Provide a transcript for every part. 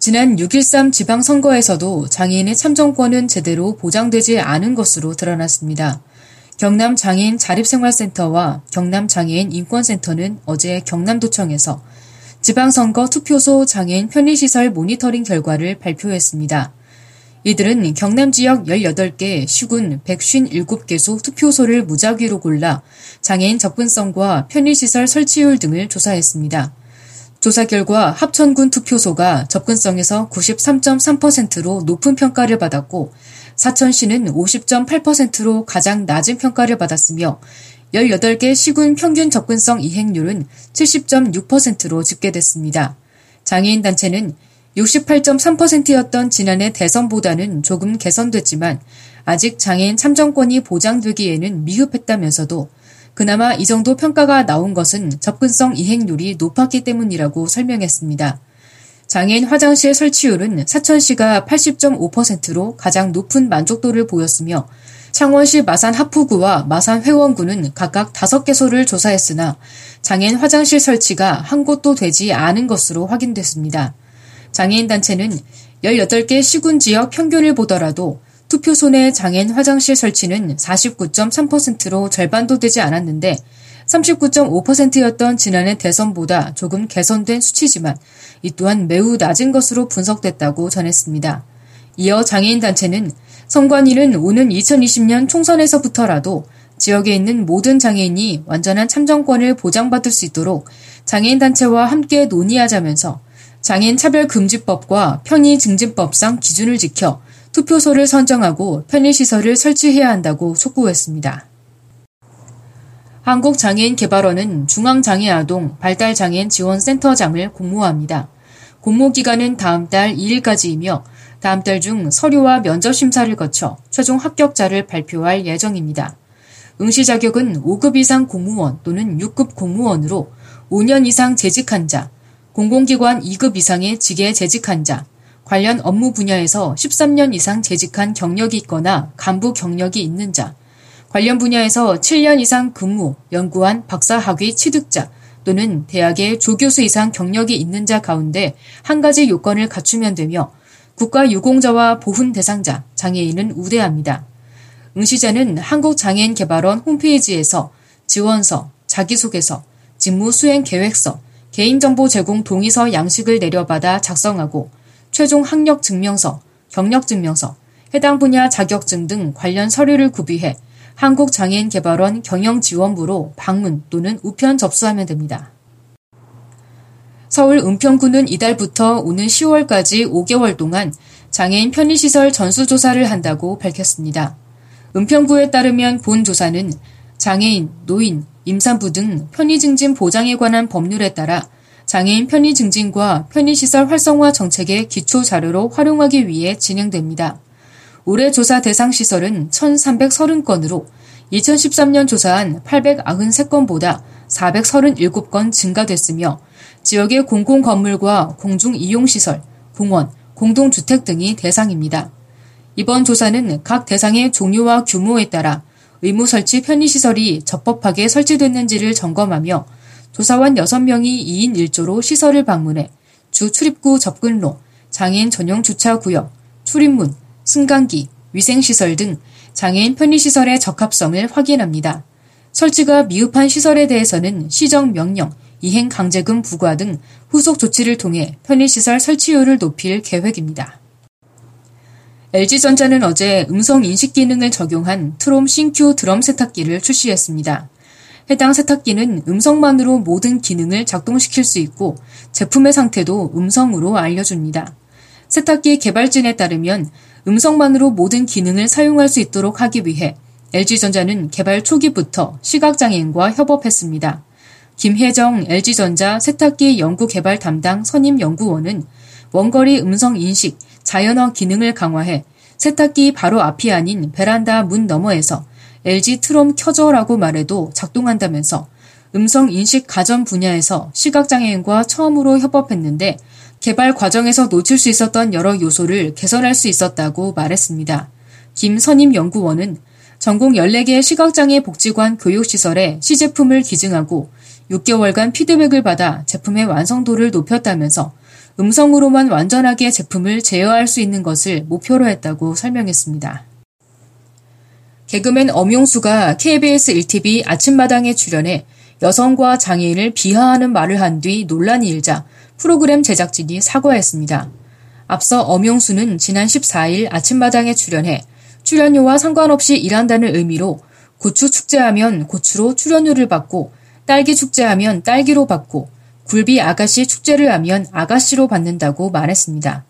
지난 6.13 지방선거에서도 장애인의 참정권은 제대로 보장되지 않은 것으로 드러났습니다. 경남 장애인 자립생활센터와 경남 장애인 인권센터는 어제 경남도청에서 지방선거 투표소 장애인 편의시설 모니터링 결과를 발표했습니다. 이들은 경남 지역 18개 시군 157개소 투표소를 무작위로 골라 장애인 접근성과 편의시설 설치율 등을 조사했습니다. 조사 결과 합천군 투표소가 접근성에서 93.3%로 높은 평가를 받았고 사천시는 50.8%로 가장 낮은 평가를 받았으며 18개 시군 평균 접근성 이행률은 70.6%로 집계됐습니다. 장애인 단체는 68.3%였던 지난해 대선보다는 조금 개선됐지만 아직 장애인 참정권이 보장되기에는 미흡했다면서도 그나마 이 정도 평가가 나온 것은 접근성 이행률이 높았기 때문이라고 설명했습니다. 장애인 화장실 설치율은 사천시가 80.5%로 가장 높은 만족도를 보였으며 창원시 마산 하푸구와 마산 회원구는 각각 5개소를 조사했으나 장애인 화장실 설치가 한 곳도 되지 않은 것으로 확인됐습니다. 장애인 단체는 18개 시군 지역 평균을 보더라도 투표소 내 장애인 화장실 설치는 49.3%로 절반도 되지 않았는데 39.5%였던 지난해 대선보다 조금 개선된 수치지만 이 또한 매우 낮은 것으로 분석됐다고 전했습니다. 이어 장애인 단체는 선관위는 오는 2020년 총선에서부터라도 지역에 있는 모든 장애인이 완전한 참정권을 보장받을 수 있도록 장애인 단체와 함께 논의하자면서 장애인 차별금지법과 편의증진법상 기준을 지켜 투표소를 선정하고 편의시설을 설치해야 한다고 촉구했습니다. 한국장애인개발원은 중앙장애아동 발달장애인 지원센터장을 공모합니다. 공모 기간은 다음 달 2일까지이며 다음 달 중 서류와 면접 심사를 거쳐 최종 합격자를 발표할 예정입니다. 응시 자격은 5급 이상 공무원 또는 6급 공무원으로 5년 이상 재직한 자, 공공기관 2급 이상의 직에 재직한 자, 관련 업무 분야에서 13년 이상 재직한 경력이 있거나 간부 경력이 있는 자, 관련 분야에서 7년 이상 근무, 연구한 박사 학위 취득자 또는 대학의 조교수 이상 경력이 있는 자 가운데 한 가지 요건을 갖추면 되며 국가 유공자와 보훈 대상자, 장애인은 우대합니다. 응시자는 한국장애인개발원 홈페이지에서 지원서, 자기소개서, 직무 수행 계획서, 개인정보 제공 동의서 양식을 내려받아 작성하고 최종 학력 증명서, 경력 증명서, 해당 분야 자격증 등 관련 서류를 구비해 한국장애인개발원 경영지원부로 방문 또는 우편 접수하면 됩니다. 서울 은평구는 이달부터 오는 10월까지 5개월 동안 장애인 편의시설 전수조사를 한다고 밝혔습니다. 은평구에 따르면 본 조사는 장애인, 노인, 임산부 등 편의증진 보장에 관한 법률에 따라 장애인 편의 증진과 편의시설 활성화 정책의 기초 자료로 활용하기 위해 진행됩니다. 올해 조사 대상 시설은 1,330건으로 2013년 조사한 893건보다 437건 증가됐으며 지역의 공공 건물과 공중 이용 시설, 공원, 공동주택 등이 대상입니다. 이번 조사는 각 대상의 종류와 규모에 따라 의무 설치 편의시설이 적법하게 설치됐는지를 점검하며 조사원 6명이 2인 1조로 시설을 방문해 주 출입구 접근로, 장애인 전용 주차구역, 출입문, 승강기, 위생시설 등 장애인 편의시설의 적합성을 확인합니다. 설치가 미흡한 시설에 대해서는 시정 명령, 이행 강제금 부과 등 후속 조치를 통해 편의시설 설치율을 높일 계획입니다. LG전자는 어제 음성 인식 기능을 적용한 트롬 싱큐 드럼 세탁기를 출시했습니다. 해당 세탁기는 음성만으로 모든 기능을 작동시킬 수 있고 제품의 상태도 음성으로 알려줍니다. 세탁기 개발진에 따르면 음성만으로 모든 기능을 사용할 수 있도록 하기 위해 LG전자는 개발 초기부터 시각장애인과 협업했습니다. 김혜정 LG전자 세탁기 연구개발 담당 선임 연구원은 원거리 음성 인식, 자연어 기능을 강화해 세탁기 바로 앞이 아닌 베란다 문 너머에서 LG 트롬 켜져라고 말해도 작동한다면서 음성 인식 가전 분야에서 시각장애인과 처음으로 협업했는데 개발 과정에서 놓칠 수 있었던 여러 요소를 개선할 수 있었다고 말했습니다. 김선임 연구원은 전국 14개 시각장애 복지관 교육시설에 시제품을 기증하고 6개월간 피드백을 받아 제품의 완성도를 높였다면서 음성으로만 완전하게 제품을 제어할 수 있는 것을 목표로 했다고 설명했습니다. 개그맨 엄용수가 KBS 1TV 아침마당에 출연해 여성과 장애인을 비하하는 말을 한 뒤 논란이 일자 프로그램 제작진이 사과했습니다. 앞서 엄용수는 지난 14일 아침마당에 출연해 출연료와 상관없이 일한다는 의미로 고추 축제하면 고추로 출연료를 받고 딸기 축제하면 딸기로 받고 굴비 아가씨 축제를 하면 아가씨로 받는다고 말했습니다.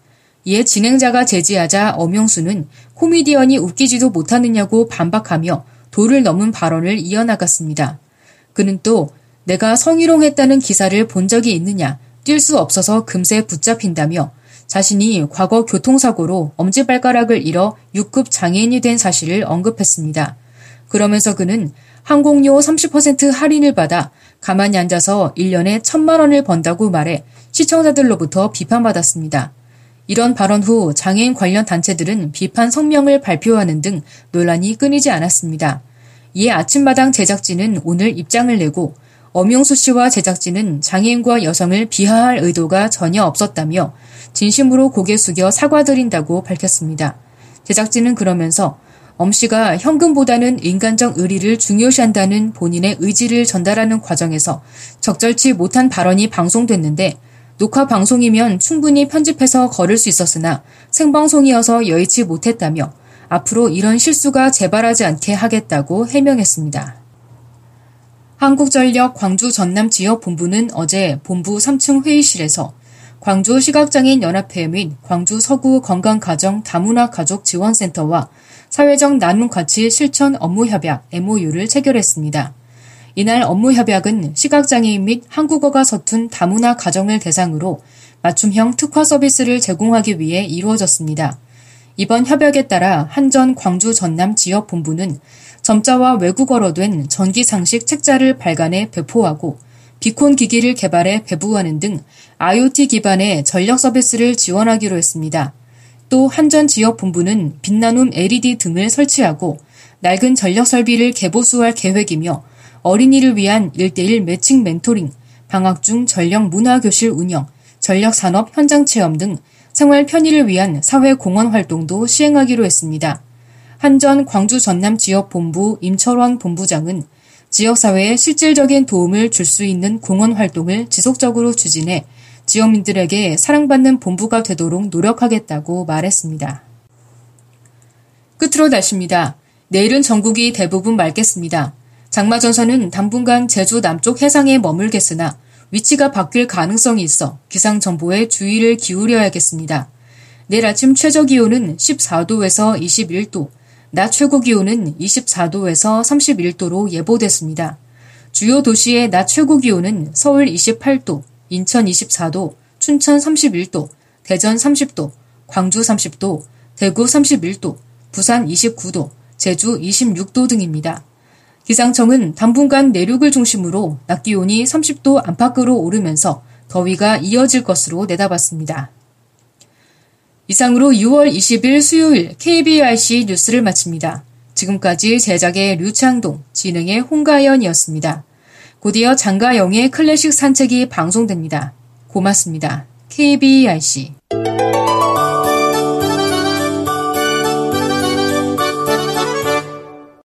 이에 진행자가 제지하자 엄용수는 코미디언이 웃기지도 못하느냐고 반박하며 도를 넘은 발언을 이어나갔습니다. 그는 또 내가 성희롱했다는 기사를 본 적이 있느냐 뛸 수 없어서 금세 붙잡힌다며 자신이 과거 교통사고로 엄지발가락을 잃어 6급 장애인이 된 사실을 언급했습니다. 그러면서 그는 항공료 30% 할인을 받아 가만히 앉아서 1년에 1천만 원을 번다고 말해 시청자들로부터 비판받았습니다. 이런 발언 후 장애인 관련 단체들은 비판 성명을 발표하는 등 논란이 끊이지 않았습니다. 이에 아침마당 제작진은 오늘 입장을 내고 엄용수 씨와 제작진은 장애인과 여성을 비하할 의도가 전혀 없었다며 진심으로 고개 숙여 사과드린다고 밝혔습니다. 제작진은 그러면서 엄 씨가 현금보다는 인간적 의리를 중요시한다는 본인의 의지를 전달하는 과정에서 적절치 못한 발언이 방송됐는데 녹화 방송이면 충분히 편집해서 걸을 수 있었으나 생방송이어서 여의치 못했다며 앞으로 이런 실수가 재발하지 않게 하겠다고 해명했습니다. 한국전력 광주 전남 지역 본부는 어제 본부 3층 회의실에서 광주 시각장애인 연합회 및 광주 서구 건강가정 다문화 가족 지원센터와 사회적 나눔 가치 실천 업무 협약 MOU를 체결했습니다. 이날 업무 협약은 시각장애인 및 한국어가 서툰 다문화 가정을 대상으로 맞춤형 특화 서비스를 제공하기 위해 이루어졌습니다. 이번 협약에 따라 한전 광주 전남 지역 본부는 점자와 외국어로 된 전기 상식 책자를 발간해 배포하고 비콘 기기를 개발해 배부하는 등 IoT 기반의 전력 서비스를 지원하기로 했습니다. 또 한전 지역 본부는 빛나눔 LED 등을 설치하고 낡은 전력 설비를 개보수할 계획이며 어린이를 위한 1대1 매칭 멘토링, 방학 중 전력 문화교실 운영, 전력 산업 현장 체험 등 생활 편의를 위한 사회 공헌 활동도 시행하기로 했습니다. 한전 광주 전남 지역 본부 임철원 본부장은 지역사회에 실질적인 도움을 줄 수 있는 공헌 활동을 지속적으로 추진해 지역민들에게 사랑받는 본부가 되도록 노력하겠다고 말했습니다. 끝으로 날씨입니다. 내일은 전국이 대부분 맑겠습니다. 장마전선은 당분간 제주 남쪽 해상에 머물겠으나 위치가 바뀔 가능성이 있어 기상정보에 주의를 기울여야겠습니다. 내일 아침 최저 기온은 14도에서 21도, 낮 최고 기온은 24도에서 31도로 예보됐습니다. 주요 도시의 낮 최고 기온은 서울 28도, 인천 24도, 춘천 31도, 대전 30도, 광주 30도, 대구 31도, 부산 29도, 제주 26도 등입니다. 기상청은 당분간 내륙을 중심으로 낮 기온이 30도 안팎으로 오르면서 더위가 이어질 것으로 내다봤습니다. 이상으로 6월 20일 수요일 KBRC 뉴스를 마칩니다. 지금까지 제작의 류창동, 진행의 홍가연이었습니다. 곧이어 장가영의 클래식 산책이 방송됩니다. 고맙습니다. KBRC